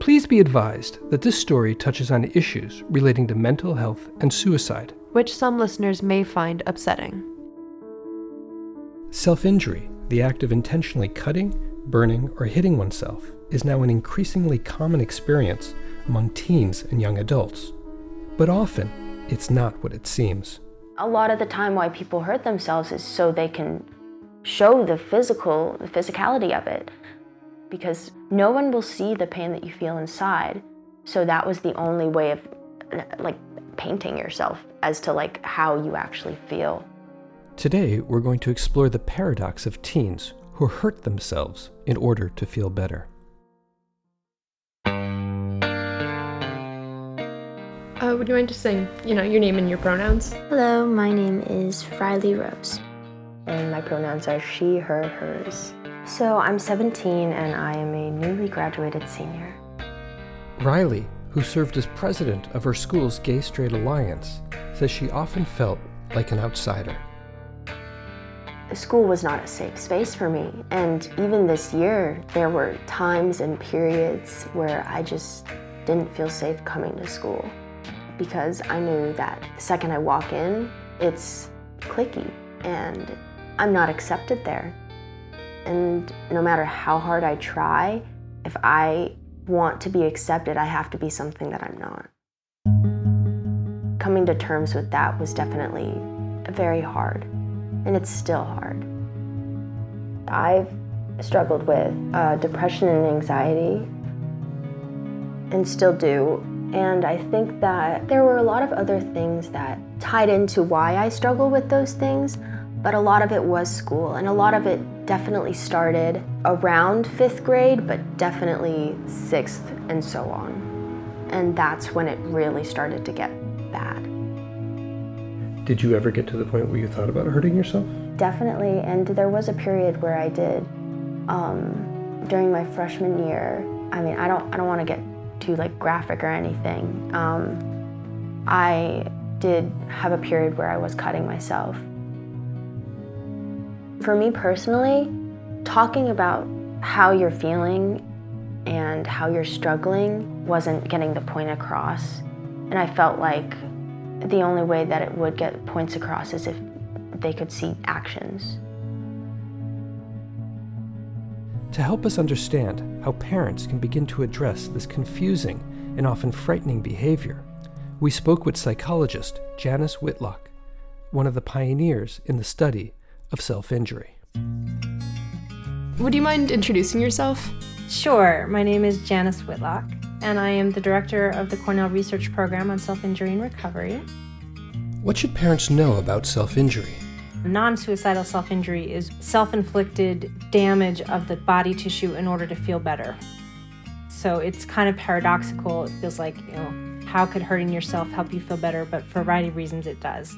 Please be advised that this story touches on issues relating to mental health and suicide, which some listeners may find upsetting. Self injury, the act of intentionally cutting, burning, or hitting oneself, is now an increasingly common experience among teens and young adults. But often, it's not what it seems. A lot of the time, why people hurt themselves is so they can show the physical, the physicality of it because no one will see the pain that you feel inside. So that was the only way of like painting yourself as to like how you actually feel. Today, we're going to explore the paradox of teens who hurt themselves in order to feel better. Uh, would you mind just saying, you know, your name and your pronouns? Hello, my name is Rylee Rose. And my pronouns are she, her, hers. So I'm 17 and I am a newly graduated senior. Rylee, who served as president of her school's Gay Straight Alliance, says she often felt like an outsider. School was not a safe space for me, and even this year, there were times and periods where I just didn't feel safe coming to school because I knew that the second I walk in, it's clicky and I'm not accepted there. And no matter how hard I try, if I want to be accepted, I have to be something that I'm not. Coming to terms with that was definitely very hard, and it's still hard. I've struggled with uh, depression and anxiety, and still do. And I think that there were a lot of other things that tied into why I struggle with those things, but a lot of it was school, and a lot of it definitely started around fifth grade, but definitely sixth and so on. And that's when it really started to get bad. Did you ever get to the point where you thought about hurting yourself? Definitely, and there was a period where I did. Um, during my freshman year, I mean, I don't, I don't want to get too like graphic or anything. Um, I did have a period where I was cutting myself for me personally, talking about how you're feeling and how you're struggling wasn't getting the point across. And I felt like the only way that it would get points across is if they could see actions. To help us understand how parents can begin to address this confusing and often frightening behavior, we spoke with psychologist Janis Whitlock, one of the pioneers in the study of self injury. Would you mind introducing yourself? Sure. My name is Janis Whitlock, and I am the director of the Cornell Research Program on Self Injury and Recovery. What should parents know about self injury? Non suicidal self injury is self inflicted damage of the body tissue in order to feel better. So it's kind of paradoxical. It feels like, you know, how could hurting yourself help you feel better? But for a variety of reasons, it does.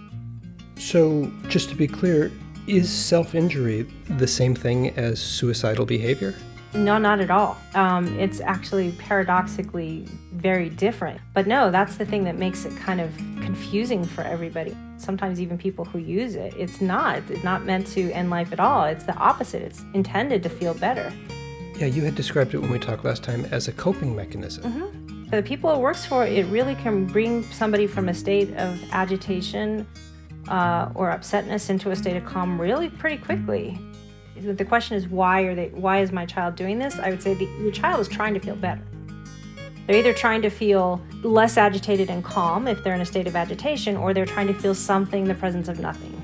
So, just to be clear, is self injury the same thing as suicidal behavior? No, not at all. Um, it's actually paradoxically very different. But no, that's the thing that makes it kind of confusing for everybody. Sometimes even people who use it, it's not. It's not meant to end life at all. It's the opposite. It's intended to feel better. Yeah, you had described it when we talked last time as a coping mechanism. Mm-hmm. For the people it works for, it really can bring somebody from a state of agitation uh, or upsetness into a state of calm really pretty quickly. The question is why are they? Why is my child doing this? I would say the, your child is trying to feel better. They're either trying to feel less agitated and calm if they're in a state of agitation, or they're trying to feel something in the presence of nothing.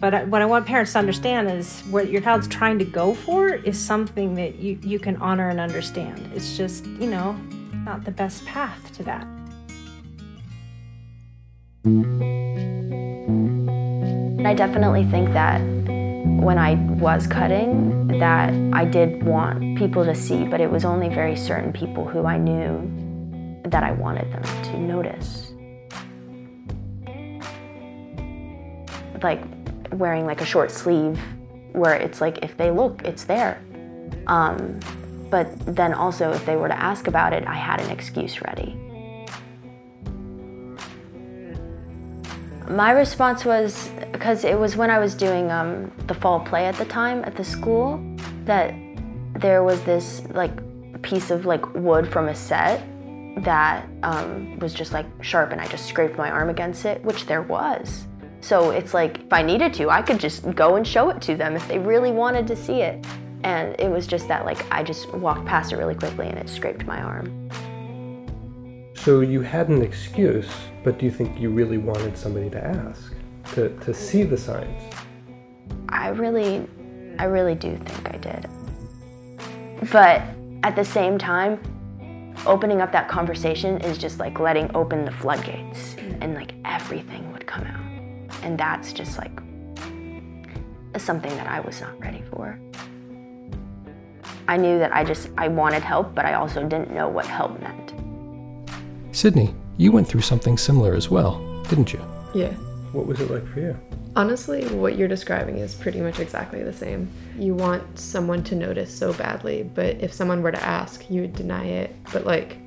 But what I want parents to understand is what your child's trying to go for is something that you, you can honor and understand. It's just, you know, not the best path to that. I definitely think that when I was cutting that I did want people to see, but it was only very certain people who I knew that I wanted them to notice. Like wearing like a short sleeve where it's like if they look, it's there. Um, but then also if they were to ask about it, I had an excuse ready. My response was because it was when I was doing um, the fall play at the time at the school that there was this like piece of like wood from a set that um, was just like sharp and I just scraped my arm against it, which there was. So it's like if I needed to, I could just go and show it to them if they really wanted to see it. And it was just that like I just walked past it really quickly and it scraped my arm. So you had an excuse, but do you think you really wanted somebody to ask, to, to see the signs? I really, I really do think I did. But at the same time, opening up that conversation is just like letting open the floodgates and like everything would come out. And that's just like something that I was not ready for. I knew that I just I wanted help, but I also didn't know what help meant. Sydney, you went through something similar as well, didn't you? Yeah. What was it like for you? Honestly, what you're describing is pretty much exactly the same. You want someone to notice so badly, but if someone were to ask, you would deny it. But like,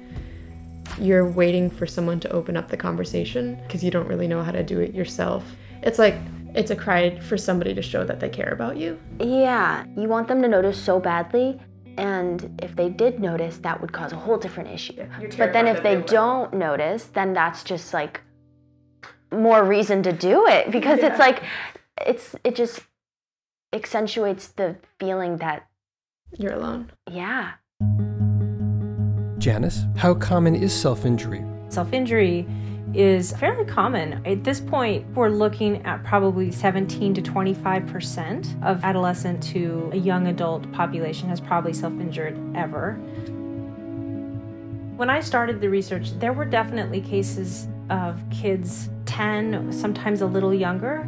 you're waiting for someone to open up the conversation because you don't really know how to do it yourself. It's like, it's a cry for somebody to show that they care about you. Yeah, you want them to notice so badly, and if they did notice, that would cause a whole different issue. But then if they don't notice, then that's just like more reason to do it because it's like it's it just accentuates the feeling that You're alone. yeah. Janis, how common is self injury? Self injury is fairly common. At this point, we're looking at probably 17 to 25% of adolescent to a young adult population has probably self injured ever. When I started the research, there were definitely cases of kids 10, sometimes a little younger.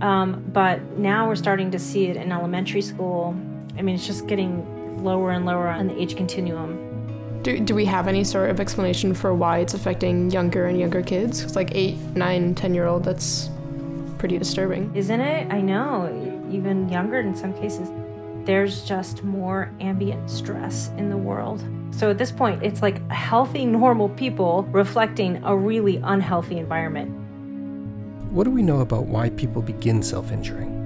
Um, but now we're starting to see it in elementary school. I mean, it's just getting lower and lower on the age continuum. Do, do we have any sort of explanation for why it's affecting younger and younger kids? It's like eight, nine, ten year old. That's pretty disturbing. Isn't it? I know, even younger in some cases. There's just more ambient stress in the world. So at this point, it's like healthy, normal people reflecting a really unhealthy environment. What do we know about why people begin self injuring?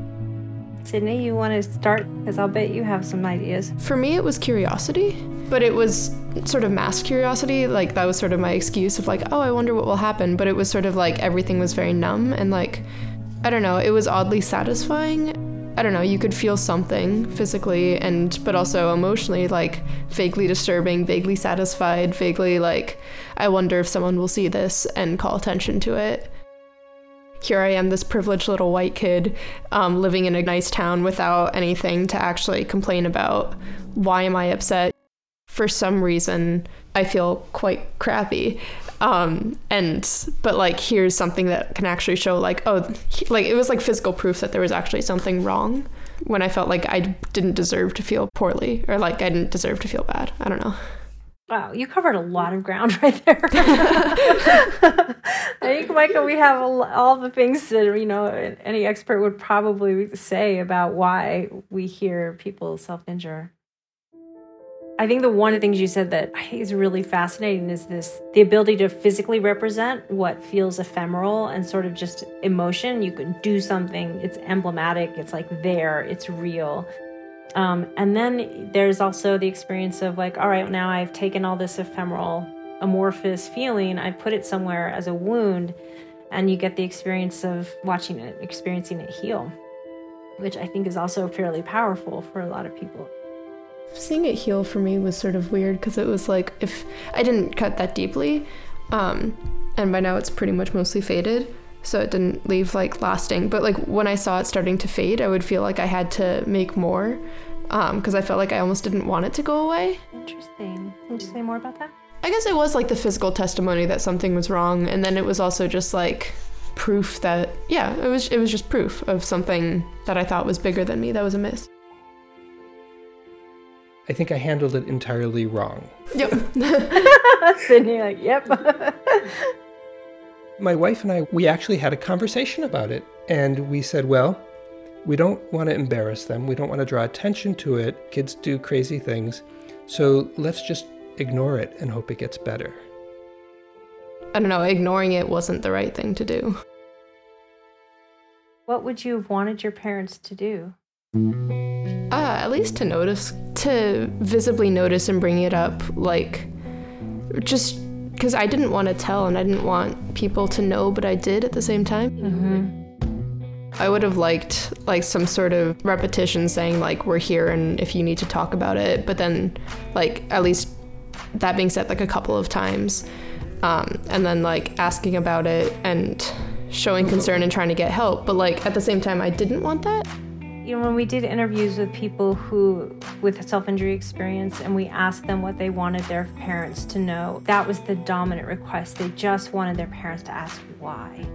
Sydney, you want to start? Because I'll bet you have some ideas. For me, it was curiosity, but it was sort of mass curiosity. Like, that was sort of my excuse of, like, oh, I wonder what will happen. But it was sort of like everything was very numb and, like, I don't know, it was oddly satisfying. I don't know, you could feel something physically and but also emotionally like vaguely disturbing, vaguely satisfied, vaguely like I wonder if someone will see this and call attention to it. Here I am, this privileged little white kid um, living in a nice town without anything to actually complain about. Why am I upset? For some reason, I feel quite crappy. Um, and but like here's something that can actually show like oh he- like it was like physical proof that there was actually something wrong when I felt like I didn't deserve to feel poorly or like I didn't deserve to feel bad. I don't know. Wow, you covered a lot of ground right there. I think, Michael, we have all all the things that you know any expert would probably say about why we hear people self-injure. I think the one of the things you said that is really fascinating is this the ability to physically represent what feels ephemeral and sort of just emotion. You can do something, it's emblematic, it's like there, it's real. Um, and then there's also the experience of like, all right, now I've taken all this ephemeral, amorphous feeling, I put it somewhere as a wound, and you get the experience of watching it, experiencing it heal, which I think is also fairly powerful for a lot of people. Seeing it heal for me was sort of weird because it was like if I didn't cut that deeply, um, and by now it's pretty much mostly faded, so it didn't leave like lasting. But like when I saw it starting to fade, I would feel like I had to make more because I felt like I almost didn't want it to go away. Interesting. Can you say more about that? I guess it was like the physical testimony that something was wrong, and then it was also just like proof that yeah, it was it was just proof of something that I thought was bigger than me that was amiss. I think I handled it entirely wrong. Yep. Sydney, like, yep. My wife and I, we actually had a conversation about it, and we said, well, we don't want to embarrass them. We don't want to draw attention to it. Kids do crazy things. So let's just ignore it and hope it gets better. I don't know, ignoring it wasn't the right thing to do. what would you have wanted your parents to do? Uh, at least to notice, to visibly notice and bring it up, like, just because I didn't want to tell and I didn't want people to know, but I did at the same time. Mm-hmm. I would have liked like some sort of repetition saying like we're here and if you need to talk about it, but then like at least that being said like a couple of times, um, and then like asking about it and showing concern and trying to get help. But like at the same time, I didn't want that. You know, when we did interviews with people who with self-injury experience and we asked them what they wanted their parents to know, that was the dominant request. They just wanted their parents to ask why.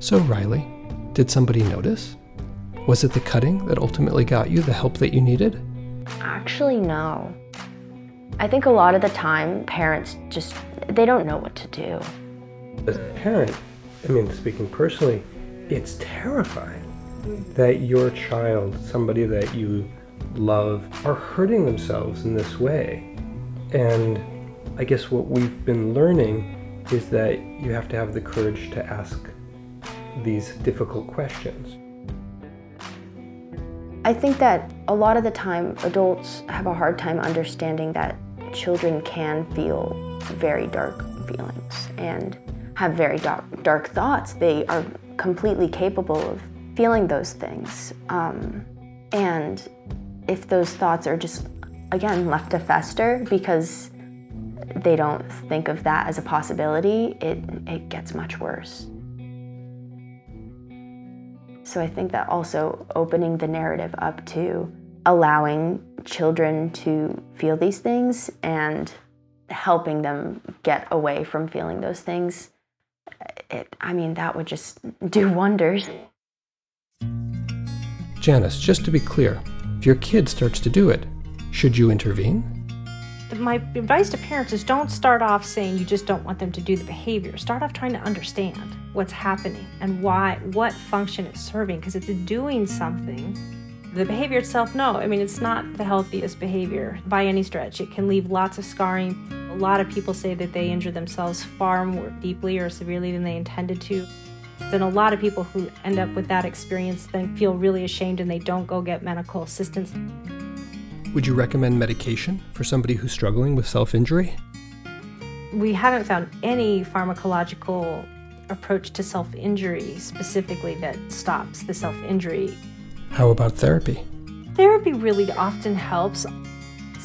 So, Rylee, did somebody notice? Was it the cutting that ultimately got you the help that you needed? Actually, no. I think a lot of the time, parents just, they don't know what to do. As a parent, I mean, speaking personally, it's terrifying that your child, somebody that you love, are hurting themselves in this way. And I guess what we've been learning is that you have to have the courage to ask these difficult questions. I think that a lot of the time, adults have a hard time understanding that children can feel very dark feelings and have very dark, dark thoughts. They are completely capable of feeling those things. Um, and if those thoughts are just, again, left to fester because they don't think of that as a possibility, it, it gets much worse. So I think that also opening the narrative up to allowing children to feel these things and helping them get away from feeling those things, it, I mean, that would just do wonders. Janis, just to be clear, if your kid starts to do it, should you intervene? My advice to parents is don't start off saying you just don't want them to do the behavior. Start off trying to understand what's happening and why, what function it's serving, because it's doing something. The behavior itself, no, I mean, it's not the healthiest behavior by any stretch. It can leave lots of scarring. A lot of people say that they injure themselves far more deeply or severely than they intended to. Then a lot of people who end up with that experience then feel really ashamed and they don't go get medical assistance. Would you recommend medication for somebody who's struggling with self injury? We haven't found any pharmacological approach to self injury specifically that stops the self injury. How about therapy? Therapy really often helps.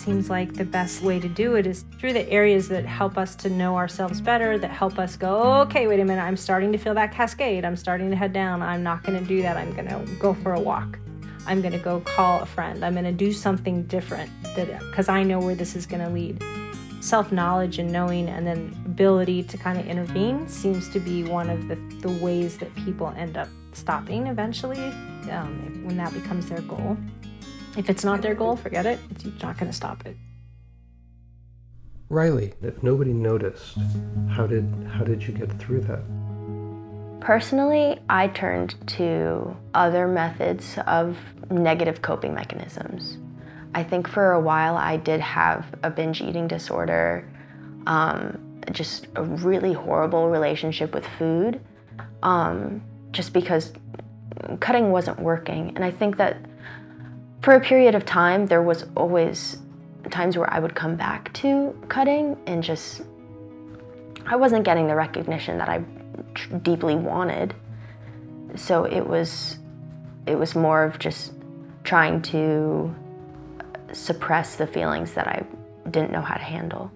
Seems like the best way to do it is through the areas that help us to know ourselves better, that help us go, okay, wait a minute, I'm starting to feel that cascade. I'm starting to head down. I'm not going to do that. I'm going to go for a walk. I'm going to go call a friend. I'm going to do something different because I know where this is going to lead. Self-knowledge and knowing and then ability to kind of intervene seems to be one of the, the ways that people end up stopping eventually um, when that becomes their goal. If it's not their goal, forget it. It's not going to stop it. Rylee, If nobody noticed, how did how did you get through that? Personally, I turned to other methods of negative coping mechanisms. I think for a while I did have a binge eating disorder, um, just a really horrible relationship with food, um, just because cutting wasn't working. And I think that for a period of time, there was always times where I would come back to cutting and just, I wasn't getting the recognition that I tr- deeply wanted. So it was, it was more of just trying to suppress the feelings that I didn't know how to handle.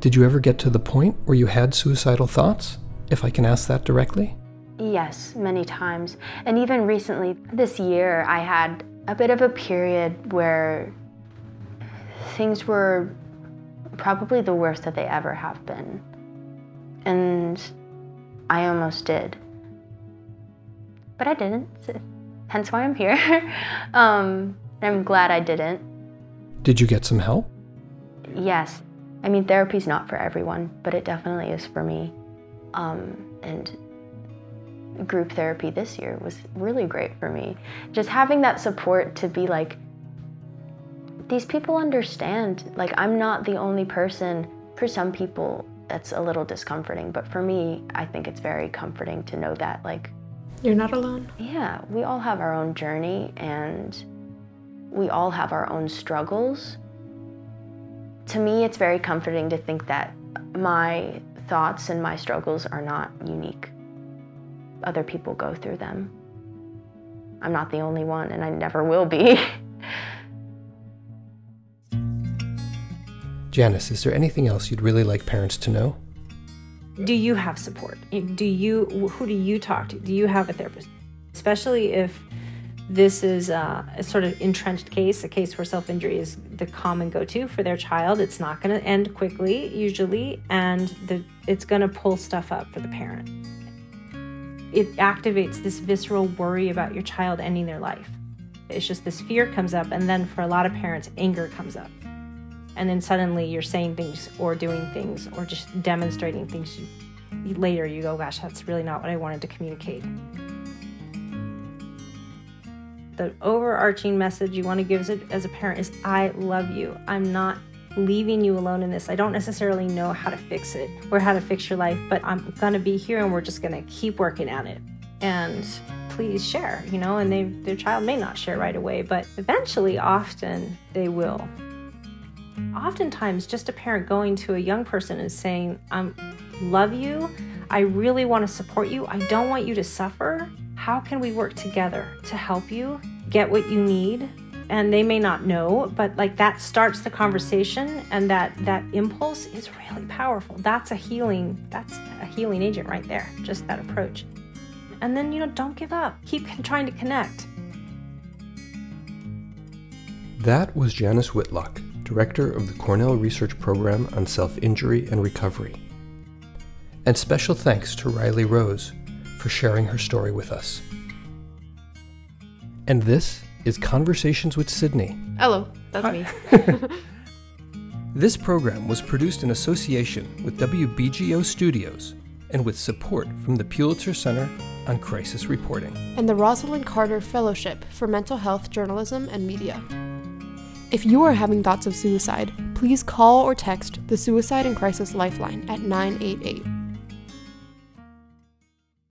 did you ever get to the point where you had suicidal thoughts? If I can ask that directly? Yes, many times. And even recently, this year, I had a bit of a period where things were probably the worst that they ever have been. And I almost did. But I didn't, hence why I'm here. um, I'm glad I didn't. Did you get some help? Yes. I mean, therapy's not for everyone, but it definitely is for me. Um, and group therapy this year was really great for me. Just having that support to be like, these people understand. Like, I'm not the only person. For some people, that's a little discomforting, but for me, I think it's very comforting to know that, like, You're not alone. Yeah, we all have our own journey and we all have our own struggles. To me, it's very comforting to think that my thoughts and my struggles are not unique. Other people go through them. I'm not the only one, and I never will be. Janis, is there anything else you'd really like parents to know? do you have support do you who do you talk to do you have a therapist especially if this is a, a sort of entrenched case a case where self-injury is the common go-to for their child it's not going to end quickly usually and the, it's going to pull stuff up for the parent it activates this visceral worry about your child ending their life. It's just this fear comes up and then for a lot of parents anger comes up. And then suddenly you're saying things or doing things or just demonstrating things you, later you go gosh that's really not what i wanted to communicate. The overarching message you want to give as a, as a parent is i love you. I'm not leaving you alone in this i don't necessarily know how to fix it or how to fix your life but i'm to be here and we're just to keep working at it and please share you know and they their child may not share right away but eventually often they will oftentimes just a parent going to a young person and saying, I love you. I really want to support you. I don't want you to suffer. How can we work together to help you get what you need? And they may not know, but like that starts the conversation and that that impulse is really powerful. That's a healing, that's a healing agent right there, just that approach. And then, you know, don't give up. Keep trying to connect. That was Janis Whitlock, Director of the Cornell Research Program on Self Injury and Recovery. And special thanks to Rylee Rose for sharing her story with us. And this is Conversations with Sydney. Hello, that's me. This program was produced in association with WBGO Studios and with support from the Pulitzer Center on Crisis Reporting. And the Rosalynn Carter Fellowship for Mental Health Journalism and Media. If you are having thoughts of suicide, please call or text the Suicide and Crisis Lifeline at 988.